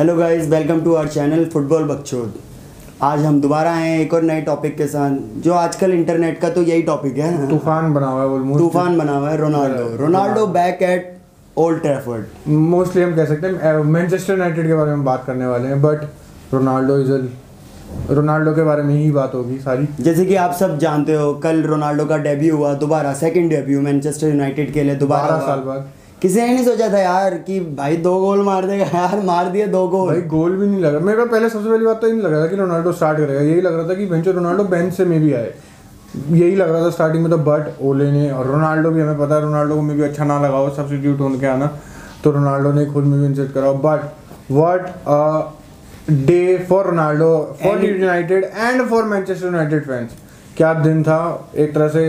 Hello guys welcome to our channel football बकचोद आज हम दोबारा आए हैं एक और नए टॉपिक के साथ जो आजकल इंटरनेट का तो यही टॉपिक है। तूफ़ान बना हुआ है तूफ़ान बना हुआ है Ronaldo. Ronaldo back at Old Trafford mostly हम कह सकते हैं मैनचेस्टर यूनाइटेड के बारे में बात करने वाले हैं बट रोनाल्डो इज़ रोनाल्डो के बारे में ही बात होगी सारी। जैसे कि आप सब जानते हो कल रोनाल्डो का डेब्यू हुआ दोबारा सेकंड डेब्यू मैनचेस्टर यूनाइटेड के लिए दोबारा बारह साल बाद। किसी ने नहीं सोचा था यार कि भाई दो गोल मार देगा। यार मार दिए दो गोल। भाई गोल भी नहीं लगा मेरे को पहले सबसे पहली बात तो ये नहीं लग रहा था कि रोनाल्डो स्टार्ट करेगा। यही लग रहा था कि बेंचो रोनाल्डो बेंच से में भी आए। यही लग रहा था स्टार्टिंग में तो बट ओले ने और रोनाल्डो भी हमें पता है रोनाल्डो को में भी अच्छा ना लगा हो सब्सिट्यूट होने के आना तो रोनाल्डो ने खुद में भी इंसर्ट करा but what day for Ronaldo for United and for Manchester United fans क्या दिन था एक तरह से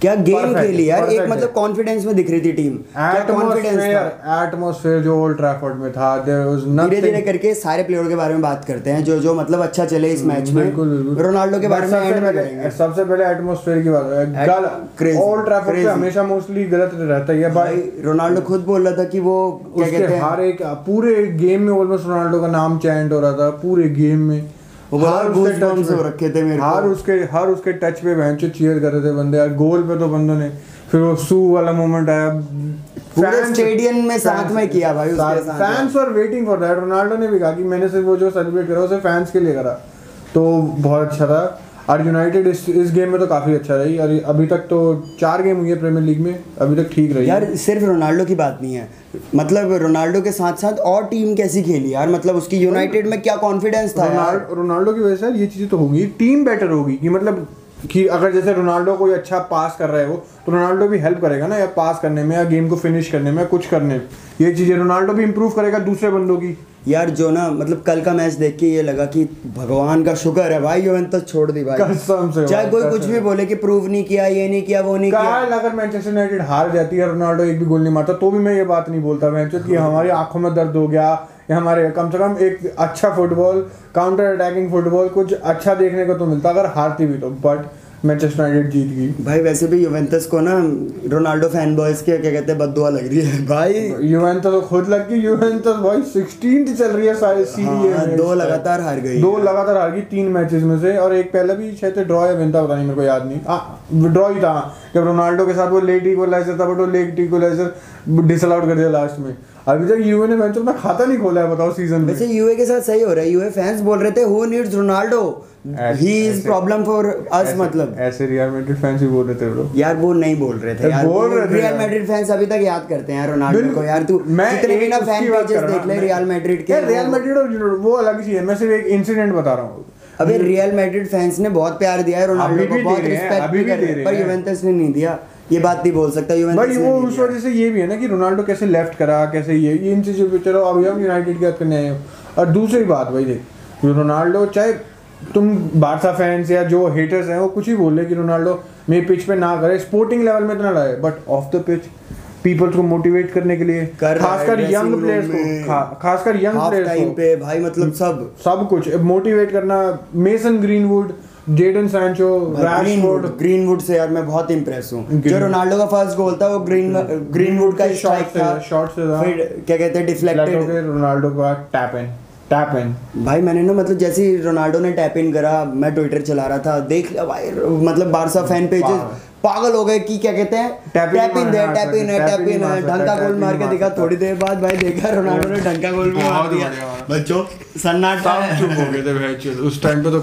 क्या गेम खेली यार? एक मतलब कॉन्फिडेंस में दिख रही थी टीम क्या कॉन्फिडेंस एटमोसफेयर जो ओल्ड ट्रैफोर्ड में था धीरे धीरे करके सारे प्लेयर के बारे में बात करते हैं जो जो मतलब अच्छा चले इस मैच में। बिल्कुल बिल्कुल। रोनाल्डो के बारे में सबसे पहले एटमॉस्फेयर की बात है। ओल्ड ट्रैफोर्ड पे हमेशा मोस्टली गलत रहता है भाई रोनाल्डो खुद बोल रहा था कि वो उसके हर एक पूरे गेम में ऑलमोस्ट रोनाल्डो का नाम चैंट हो रहा था पूरे गेम में। हर उसके goosebumps touch रखे थे मेरे हर उसके हर उसके टच पे चीयर कर रहे थे बंदे। यार गोल पे तो बंदों ने फिर वो सू वाला मोमेंट आया। पूरे स्टेडियम में साथ में किया भाई उसके साथ। Fans were waiting for that Ronaldo ने भी कहा कि मैंने सिर्फ़ वो जो सेलिब्रेट करा उसे फैंस के लिए करा। तो बहुत अच्छा था। और यूनाइटेड इस इस गेम में तो काफ़ी अच्छा रही और अभी तक तो चार गेम हुई है प्रीमियर लीग में अभी तक ठीक रही। यार सिर्फ़ रोनाल्डो की बात नहीं है। मतलब रोनाल्डो के साथ साथ और टीम कैसी खेली यार मतलब उसकी यूनाइटेड में क्या कॉन्फिडेंस था यार? रोनाल्डो की वजह से ये चीज़ें तो होंगी टीम बेटर होगी कि मतलब कि अगर जैसे रोनाल्डो कोई अच्छा पास कर रहा है वो तो रोनाल्डो भी हेल्प करेगा ना या पास करने में या गेम को फिनिश करने में कुछ करने में। ये चीज़ें रोनाल्डो भी इम्प्रूव करेगा दूसरे बंदों की। यार जो ना मतलब कल का मैच देख के ये लगा कि भगवान का शुक्र है भाई यूवेंटस छोड़ दी भाई। कसम से चाहे कोई कुछ भी बोले कि प्रूव नहीं किया ये नहीं किया वो नहीं किया। अगर मैनचेस्टर यूनाइटेड हार जाती है रोनाल्डो एक भी गोल नहीं मारता तो भी मैं ये बात नहीं बोलता मैच कि हमारी आँखों में दर्द हो गया या हमारे कम से कम एक अच्छा फुटबॉल काउंटर अटैकिंग फुटबॉल कुछ अच्छा देखने को तो मिलता अगर हारती भी तो बट मैनचेस्टर यूनाइटेड जीत गई। भाई वैसे भी यूवेंटस को ना रोनाल्डो फ़ैन बॉयज़ के क्या कहते हैं बददुआ लग रही है। भाई यूवेंटस तो खुद लग गई। यूवेंटस भाई 16th चल रही है सारे सीरीज़ हाँ, दो लगातार हार गई। दो लगातार हार गई तीन मैचेस में से। और एक पहले भी शायद ड्रॉ या विन था पता नहीं मेरे को याद नहीं। ड्रॉ ही था। जब रोनाल्डो के साथ वो लेट इक्वलाइजर था बट वो लेट इक्वलाइजर डिसअलाउड कर दिया लास्ट में। अभी तक यूए ने मैच अपना खाता नहीं खोला है बताओ सीज़न में। वैसे यूए के साथ सही हो रहा है। यूए फैंस बोल रहे थे who needs Ronaldo he is problem for us मतलब। ऐसे रियल मैड्रिड फैंस भी बोल रहे थे लोग यार वो नहीं बोल रहे थे यार। बोल रहे थे रियल मैड्रिड फैंस अभी तक याद करते हैं रोनाल्डो को। यार तू मैं जितने भी ना फ़ैन पेजेस देख ले रियल मैड्रिड के। रियल मैड्रिड और वो अलग चीज़ है। मैं सिर्फ़ एक इंसिडेंट बता रहा हूँ। अबे रियल मैड्रिड फैंस ने बहुत प्यार दिया है रोनाल्डो को बहुत हैं, रिस्पेक्ट भी कर दे रहे रहे हैं। पर यूवेंटस ने नहीं दिया। ये बात नहीं बोल सकता बट वो उस वजह से ये भी है ना कि रोनाल्डो कैसे लेफ़्ट करा कैसे ये ये इन चीज़ों पे चलो अभी हम यूनाइटेड की बात करने आए हैं। और दूसरी बात भाई देख जो रोनाल्डो चाहे तुम बारसा फैंस या जो हेटर्स हैं वो कुछ ही बोल रहे कि रोनाल्डो मेरे पिच पे ना करे स्पोर्टिंग लेवल में इतना लाए but off the pitch peoples को मोटिवेट करने के लिए कर खासकर यंग प्लेयर्स को खा- खासकर यंग प्लेयर्स को। पे भाई मतलब सब। सब कुछ मोटिवेट करना Mason Greenwood Jadon Sancho Greenwood Greenwood से यार मैं बहुत इंप्रेस हूँ। जो रोनाल्डो का फ़र्स्ट गोल था वो ग्रीन ग्रीनवुड का से- था। shot से था। फिर क्या कहते हैं डिफ्लेक्टेड रोनाल्डो का टैप इन टैप इन भाई मैंने ना मतलब जैसे ही रोनाल्डो ने टैप इन करा मैं ट्विटर चला रहा था देख लिया भाई मतलब बारसा फ़ैन पेजेस पागल। हो गए कि क्या कहते हैं Tap in टैप इन मारना टैप इन है tap टैप इन है मार सकता ढंग का गोल मार के दिखा थोड़ी देर बाद भाई देखा रोनाल्डो ने ढंग का गोल भी मार दिया। बच्चों सन्नाटा चुप हो गए थे भैंस उस टाइम पे तो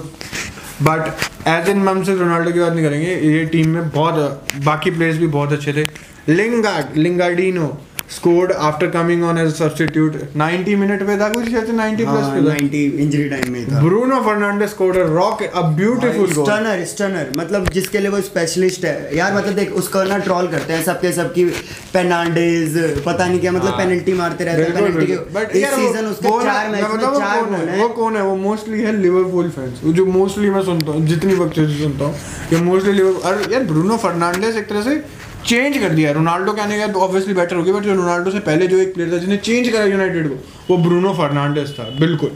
बट एज इन मम सिर्फ़ रोनाल्डो की बात नहीं करेंगे, ये टीम में बहुत, बाकी प्लेयर्स भी बहुत अच्छे थे। Lingard Lingardino scored after coming on as substitute 90 minute पे था कुछ शायद 90 प्लस हाँ, पे 90 इंजरी टाइम में था। Bruno Fernandes scored a rock a beautiful goal stunner stunner मतलब जिसके लिए वो स्पेशलिस्ट है। यार मतलब देख उसको ना ट्रोल करते हैं सबके सबकी पेनाल्टीज पता नहीं क्या मतलब हाँ। पेनल्टी मारते रहते हैं पेनल्टी बिल्कुल। बट इस सीज़न उसके चार मैच में चार गोल वो कौन है? वो मोस्टली है लिवरपूल फैंस जो मोस्टली मैं सुनता हूँ जितनी वक्त सुनता हूँ कि मोस्टली लिवरपूल और यार ब्रूनो फर्नांडिस एक तरह से चेंज कर दिया रोनाल्डो के आने के बाद ऑब्वियसली बेटर हो गया बट रोनाल्डो से पहले जो एक प्लेयर था जिसने चेंज करा यूनाइटेड को, वो ब्रूनो फर्नांडिस था, बिल्कुल।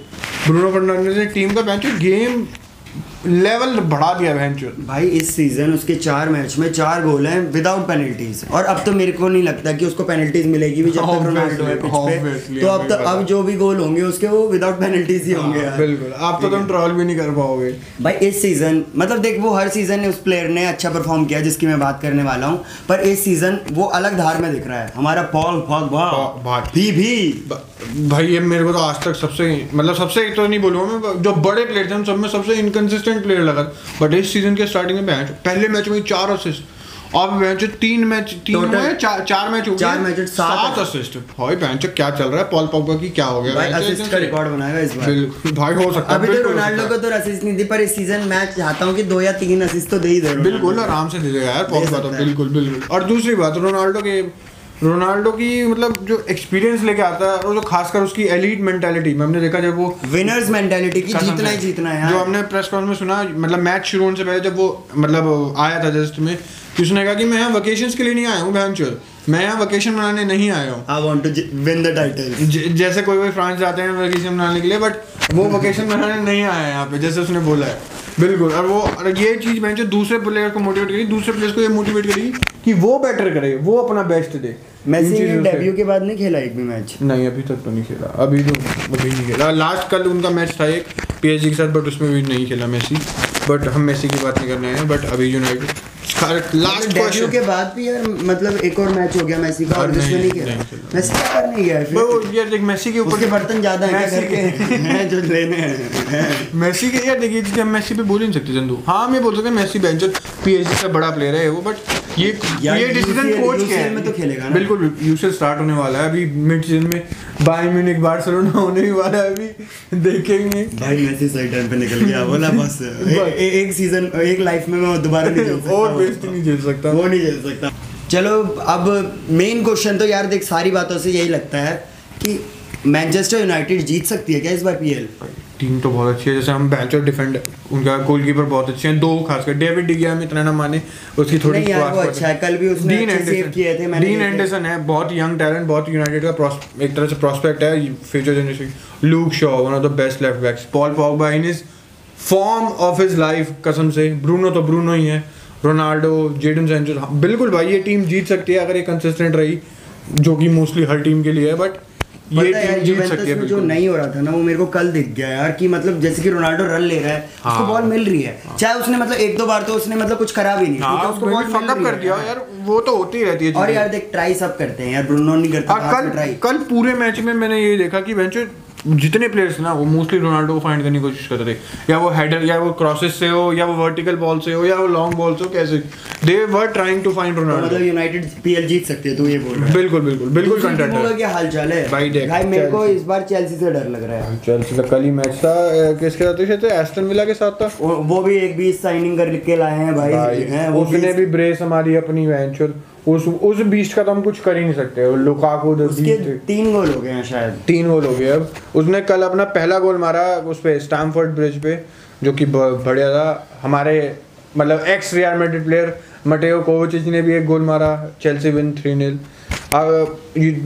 ब्रूनो फर्नांडेस ने टीम का बेंच गेम लेवल बढ़ा दिया वेंचर भाई इस सीज़न उसके चार मैच में चार गोल हैं विदाउट पेनल्टीज और अब तो मेरे को नहीं लगता कि उसको पेनल्टीज मिलेगी भी जब तक रोनाल्डो है पिच पे। तो अब तो अब जो भी गोल होंगे उसके वो विदाउट पेनल्टीज ही होंगे यार। हाँ, बिल्कुल। आप तो तुम ट्रॉल भी नहीं कर पाओगे। भाई इस सीज़न मतलब देख वो हर सीज़न उस प्लेयर ने अच्छा परफॉर्म किया जिसकी मैं बात करने वाला हूँ। पर इस सीज़न वो अलग धार में दिख रहा है। हमारा पॉल पॉ- भी। भी भाई ये मेरे को तो आज तक सबसे मतलब सबसे तो नहीं बोलूँगा मैं जो बड़े प्लेयर थे उन सब में सबसे इनकंसिस्टेंट प्लेयर लगा बट इस सीज़न के स्टार्टिंग में मैच पहले मैच में चार असिस्ट अब मैच तीन मैच तीन में चार चार मैच हो गए चार मैच सात असिस्ट भाई बेंच क्या चल रहा है? पॉल पॉगबा की क्या हो गया? भाई असिस्ट का रिकॉर्ड बनाएगा इस बार। बिल्कुल भाई हो सकता है अभी तो रोनाल्डो को तो असिस्ट नहीं दी पर इस सीज़न मैं चाहता हूँ कि दो या तीन असिस्ट तो दे ही दे बिल्कुल आराम से दे देगा यार पॉगबा तो बिल्कुल बिल्कुल। और दूसरी बात रोनाल्डो के रोनाल्डो की मतलब जो एक्सपीरियंस लेके आता है और जो खासकर उसकी एलीट मेंटालिटी में हमने देखा जब वो विनर्स मेंटालिटी की जीतना ही? जीतना है जो हमने प्रेस कॉन्फ्रेंस में सुना मतलब मैच शुरू होने से पहले जब वो मतलब आया था जस्ट में कि उसने कहा कि मैं यहाँ वकेशंस के लिए नहीं आया हूँ बहनचोद मैं यहाँ वकेशन मनाने नहीं आया हूँ। I want to win the title जैसे कोई कोई फ्रांस जाते हैं वकेशन मनाने के लिए बट वो वकेशन मनाने नहीं आया है यहाँ पे जैसे उसने बोला है। बिल्कुल और वो और ये चीज़ बहन दूसरे प्लेयर को मोटिवेट करी दूसरे प्लेयर को ये मोटिवेट करी कि वो बेटर करे वो अपना बेस्ट दे। मेसी ने डेब्यू के बाद नहीं खेला एक भी मैच नहीं अभी तक तो नहीं खेला। अभी तो अभी नहीं खेला। लास्ट कल उनका मैच था एक पीएसजी के साथ बट उसमें भी नहीं खेला मेसी। बट हम मेसी की बात नहीं करने हैं बट अभी यूनाइटेड लास्ट डेब्यू के बाद भी यार मतलब एक और मैच हो गया मेसी का और जिसमें नहीं- नहीं खेला। नहीं। मेसी क्या करने गया है फिर। वो यार देख मेसी के ऊपर उसके बर्तन ज़्यादा हैं घर के हैं जो लेने हैं। मेसी के यार देखिए चीज़ हम मेसी पे बोल ही नहीं सकते चंदू। हाँ ये बोल सकते मेसी बेंचर पीएसजी से बड़ा प्लेयर है वो बट ये ये डिसीज़न कोच के UCL में तो खेलेगा ना। बिल्कुल यूसीएल स्टार्ट होने वाला है अभी मिड सीज़न में। बाय म्यूनिख बार्सिलोना होने ही वाला है अभी देखेंगे। भाई मेसी सही टाइम पे निकल गया बोला बस। एक सीज़न एक लाइफ में मैं दोबारा नहीं खेल सकता और वो। बेइज्जती नहीं झेल सकता। वो नहीं झेल सकता। चलो अब मेन क्वेश्चन तो यार देख सारी बातों से यही लगता है कि मैनचेस्टर यूनाइटेड जीत सकती है क्या इस बार पीएल टीम तो बहुत अच्छी है जैसे हम बेंच और डिफेंड उनका गोलकीपर बहुत अच्छे हैं दो खासकर डेविड डिगिया में इतना ना माने उसकी थोड़ी यार, वो अच्छा है। कल भी उसने डीन अच्छे एंडरसन- किए थे, मैंने डीन एंडरसन है बहुत यंग टैलेंट बहुत यूनाइटेड का एक तरह से प्रोस्पेक्ट है future generation Luke Shaw one of the best left backs Paul Pogba in his form of his life कसम से ब्रूनो तो ब्रूनो ही है। रोनाल्डो जेडन सैंचो बिल्कुल भाई ये टीम जीत सकती है अगर ये कंसिस्टेंट रही जो कि मोस्टली हर टीम के लिए है बट ये यार टीम जीत सकती है जो नहीं हो रहा था ना वो मेरे को कल दिख गया यार कि मतलब जैसे कि रोनाल्डो रन ले रहा है हाँ। उसको। बॉल मिल रही है हाँ। चाहे उसने मतलब एक दो बार तो उसने मतलब कुछ खराब ही नहीं हाँ उसको उसको बॉल कर दिया यार वो तो होती रहती है और यार देख ट्राई सब करते हैं यार ब्रूनो नहीं करता हाँ, कल ट्राई कल पूरे मैच में मैंने ये देखा कि बेंचो जितने प्लेयर्स ना वो मोस्टली रोनाल्डो को फाइंड करने की कोशिश करते थे। या वो हेडर या वो क्रॉसेस से हो या वो वर्टिकल बॉल से हो या वो लॉन्ग बॉल से हो कैसे? They were trying to find तो मतलब यूनाइटेड पीएल जीत सकती है तू ये बोल रहा है। बिल्कुल बिल्कुल बिल्कुल कंटेंट क्या हाल चाल है। भाई देख, भाई मेरे को इस बार चेल्सी से डर लग रहा है। चेल्सी का कल ही मैच था किसके साथ? थे शायद एस्टन विला के साथ था। वो भी एक बीस साइनिंग कर के लाए हैं भाई हैं उसने 20 भी ब्रेस हमारी अपनी वेंचर उस उस बीस्ट का तो हम कुछ कर ही नहीं सकते। लुकाकू द उसके बीस्ट तीन गोल हो गए हैं शायद। तीन गोल हो गए अब। उसने कल अपना पहला गोल मारा उस पे स्टैमफोर्ड ब्रिज पे जो कि बढ़िया था। हमारे मतलब ex Real Madrid player Mateo Kovacic ने भी एक गोल मारा Chelsea win three nil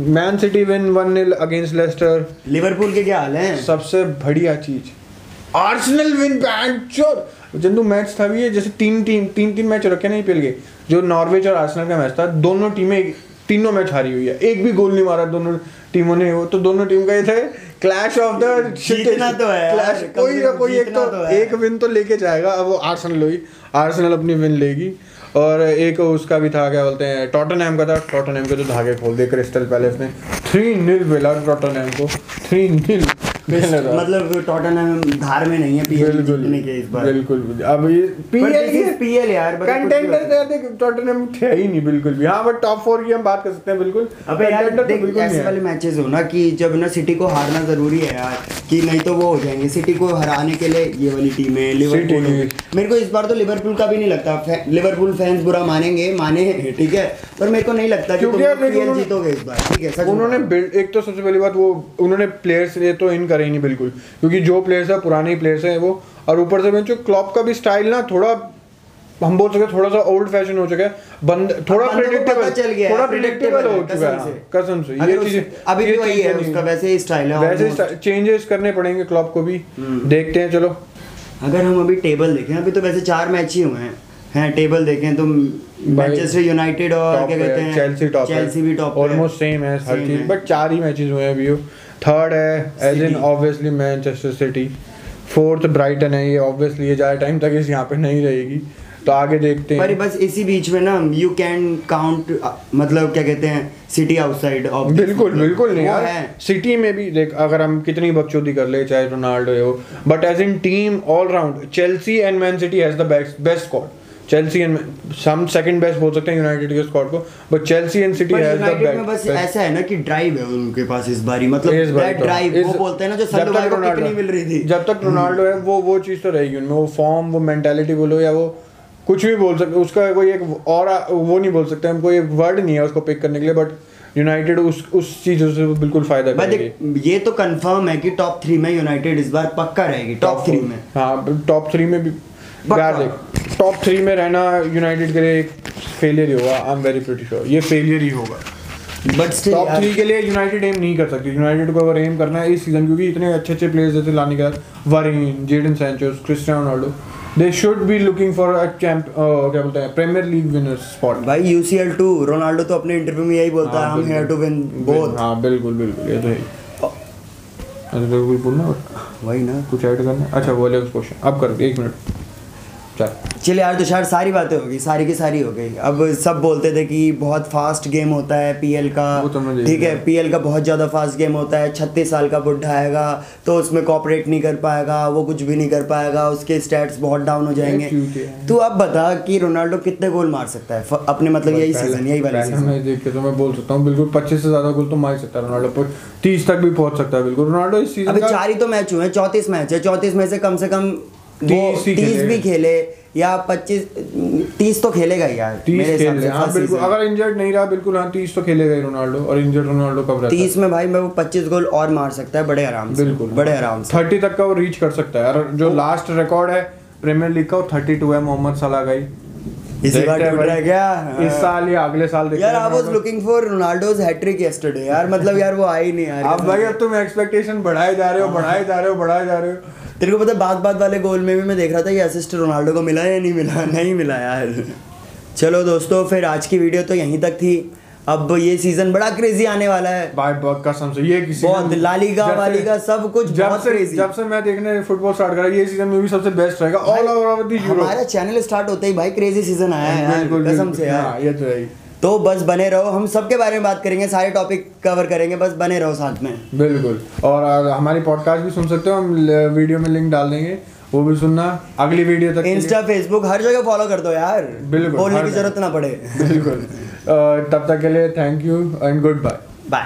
Man City win one nil against Leicester Liverpool के क्या हाल हैं? सबसे बढ़िया चीज़। आर्सेनल विन बैंचर जंदू मैच था भी ये जैसे तीन टीम तीन तीन मैच रखे नहीं पिल गए जो नॉर्वेज और आर्सेनल का मैच था दोनों टीमें तीनों मैच हारी हुई है। एक भी गोल नहीं मारा दोनों टीमों ने वो तो दोनों टीम का ये था क्लैश ऑफ़ द जीतना तो है क्लैश कोई ना कोई एक तो तो एक विन तो लेके जाएगा अब वो आर्सेनल हुई आर्सेनल अपनी विन लेगी। और एक उसका भी था क्या बोलते हैं टॉटनहैम का था। टॉटनहैम के तो धागे खोल दिए क्रिस्टल पैलेस ने। थ्री नील मिला टॉटनहैम को। थ्री नील मतलब टॉटनहम धार में नहीं है पीएल जीतने के इस बार। बिल्कुल अब ये पीएल पीएल यार मतलब कंटेंडर तो यार टॉटनहम थे ही नहीं बिल्कुल भी। हाँ बट टॉप फोर की हम बात कर सकते हैं बिल्कुल। अबे यार तो देख ऐसे वाले मैचेस हो ना कि जब ना सिटी को हारना ज़रूरी है यार कि नहीं तो वो हो जाएँगे। सिटी को हराने के लिए ये वाली टीमें लिवरपूल। मेरे को इस बार तो लिवरपूल का भी नहीं लगता। लिवरपूल फैंस बुरा मानेंगे माने ठीक है? पर मेरे को नहीं लगता कि तुम पीएल जीतोगे इस बार ठीक है? उन्होंने एक तो सबसे पहली बात वो उन्होंने प्लेयर्स ये तो इन करे ही नहीं बिल्कुल। क्योंकि जो प्लेयर्स है पुराने प्लेयर्स हैं वो। और ऊपर से जो क्लॉप का भी स्टाइल ना थोड़ा हम बोल सकते थोड़ा सा ओल्ड फ़ैशन हो चुका है। बंद थोड़ा प्रेडिक्टेबल चल गया थोड़ा प्रेडिक्टेबल हो चुका है। कसम हाँ, से। ये उस- चीज़ें अभी भी वही है उसका वैसे ही स्टाइल है वैसे चेंजेस करने पड़ेंगे क्लॉप को भी। देखते हैं चलो। अगर हम अभी टेबल देखें अभी तो वैसे चार मैच ही हुए हैं। हैं टेबल देखें तो मैनचेस्टर यूनाइटेड और क्या कहते हैं? चेल्सी टॉप चेल्सी भी टॉप ऑलमोस्ट सेम है हर चीज़। बट चार ही मैचेस हुए हैं अभी थर्ड है as in obviously Manchester City fourth Brighton है ये ऑब्वियसली ये ज़्यादा टाइम तक इस यहाँ पे नहीं रहेगी। तो आगे देखते पर हैं बस इसी बीच में ना यू कैन काउंट मतलब क्या कहते हैं सिटी आउटसाइड ऑफ़ बिल्कुल बिल्कुल नहीं यार। सिटी में भी देख अगर हम कितनी बकचोदी कर ले चाहे रोनाल्डो हो but as in team all round Chelsea and Man City has the best best squad Chelsea and some second best बोल सकते हैं यूनाइटेड के स्क्वाड को but Chelsea and City has the United में बस बेस्ट ऐसा है ना कि ड्राइव है उनके पास इस बारी मतलब दैट तो- ड्राइव वो इस- बोलते हैं ना जो सल्लू को रोनाल्डो- कितनी मिल रही थी। जब तक रोनाल्डो है वो वो चीज़ तो रहेगी उनमें वो फॉर्म वो मेंटालिटी बोलो या वो कुछ भी बोल सकते उसका कोई एक और वो नहीं बोल सकते हम कोई एक वर्ड नहीं है उसको पिक करने के लिए बट यूनाइटेड उस उस चीज़ों से बिल्कुल फ़ायदा करेगी। ये तो कंफर्म है कि टॉप थ्री में यूनाइटेड इस बार पक्का रहेगी टॉप थ्री में। हाँ टॉप थ्री में भी टॉप थ्री में रहना यूनाइटेड के लिए एक फेलियर ही होगा I am very pretty sure ये फेलियर ही होगा. बट टॉप थ्री के लिए यूनाइटेड एम नहीं कर सकती. यूनाइटेड को अगर एम करना है इस सीज़न क्योंकि इतने अच्छे अच्छे प्लेयर्स जैसे लाने के Varane Jadon Sanchos Cristiano Ronaldo they should be looking for a champ क्या बोलते हैं प्रीमियर लीग विनर स्पॉट भाई यूसीएल टू रोनाल्डो तो अपने इंटरव्यू में यही बोलता है हम हियर टू विन बोथ हाँ बिल्कुल बिल्कुल ये तो है। अच्छा तो बोलना वही ना। कुछ ऐड करना अच्छा बोले उस क्वेश्चन अब कर एक मिनट चल। चल यार तुषार सारी बातें हो गई सारी की सारी हो गई। अब सब बोलते थे कि बहुत फास्ट गेम होता है पीएल का। तो ठीक है पीएल का बहुत ज़्यादा फास्ट गेम होता है छत्तीस साल का बुढ़ा आएगा तो उसमें कॉपरेट नहीं कर पाएगा वो कुछ भी नहीं कर पाएगा उसके स्टैट्स बहुत डाउन हो जाएँगे। तो अब बता कि रोनाल्डो कितने गोल मार सकता है अपने मतलब यही सीज़न यही वाला पहले सीज़न देख के तो मैं बोल सकता हूँ बिल्कुल पच्चीस से ज़्यादा गोल तो मार सकता है रोनाल्डो पर तीस तक भी पहुँच सकता है बिल्कुल। रोनाल्डो इस सीज़न अभी चार ही तो मैच हुए हैं चौंतीस मैच है चौंतीस में से कम से कम तीस। भी खेले या पच्चीस तीस तो खेलेगा ही यार मेरे हिसाब से हाँ बिल्कुल। अगर इंजर्ड नहीं रहा बिल्कुल हाँ तीस तो खेलेगा ही रोनाल्डो और इंजर्ड रोनाल्डो कब रहता तीस में भाई मैं वो पच्चीस गोल और मार सकता है बड़े आराम से बिल्कुल। बड़े आराम से। थर्टी तक का वो रीच कर सकता है। और जो लास्ट रिकॉर्ड है प्रीमियर लीग का वो थर्टी टू है मोहम्मद सलाह का ही। इसी बार टूट रहा है क्या इस साल या अगले साल देखते यार I was looking for Ronaldo's hat-trick yesterday यार मतलब यार वो आई नहीं यार अब भाई अब तुम एक्सपेक्टेशन बढ़ाए जा रहे हो बढ़ाए जा रहे हो बढ़ाए जा रहे हो। तेरे को पता बात बात वाले गोल में भी मैं देख रहा था कि असिस्ट रोनाल्डो को मिला या नहीं मिला? नहीं मिला यार। चलो दोस्तों फिर आज की वीडियो तो यहीं तक थी। अब ये सीज़न बड़ा क्रेजी आने वाला है। भाई बहुत कसम से ये किसी बहुत ला लीगा जब से- वालीगा सब कुछ जब बहुत से क्रेजी जब से मैं देखने फुटबॉल स्टार्ट करा ये सीज़न में भी सबसे बेस्ट रहेगा ऑल ओवर द यूरोप हमारा चैनल स्टार्ट होते ही भाई क्रेजी सीज़न आया है कसम से यार। हाँ, ये तो है ही। तो बस बने रहो हम सबके बारे में बात करेंगे सारे टॉपिक कवर करेंगे बस बने रहो साथ में। बिल्कुल। और हमारी पॉडकास्ट भी सुन सकते हो हम वीडियो में लिंक डाल देंगे। वो भी सुनना अगली वीडियो तक इंस्टा फेसबुक हर जगह फॉलो कर दो यार। बिल्कुल, बोलने की ज़रूरत ना पड़े। बिल्कुल। तब तक के लिए thank you and goodbye bye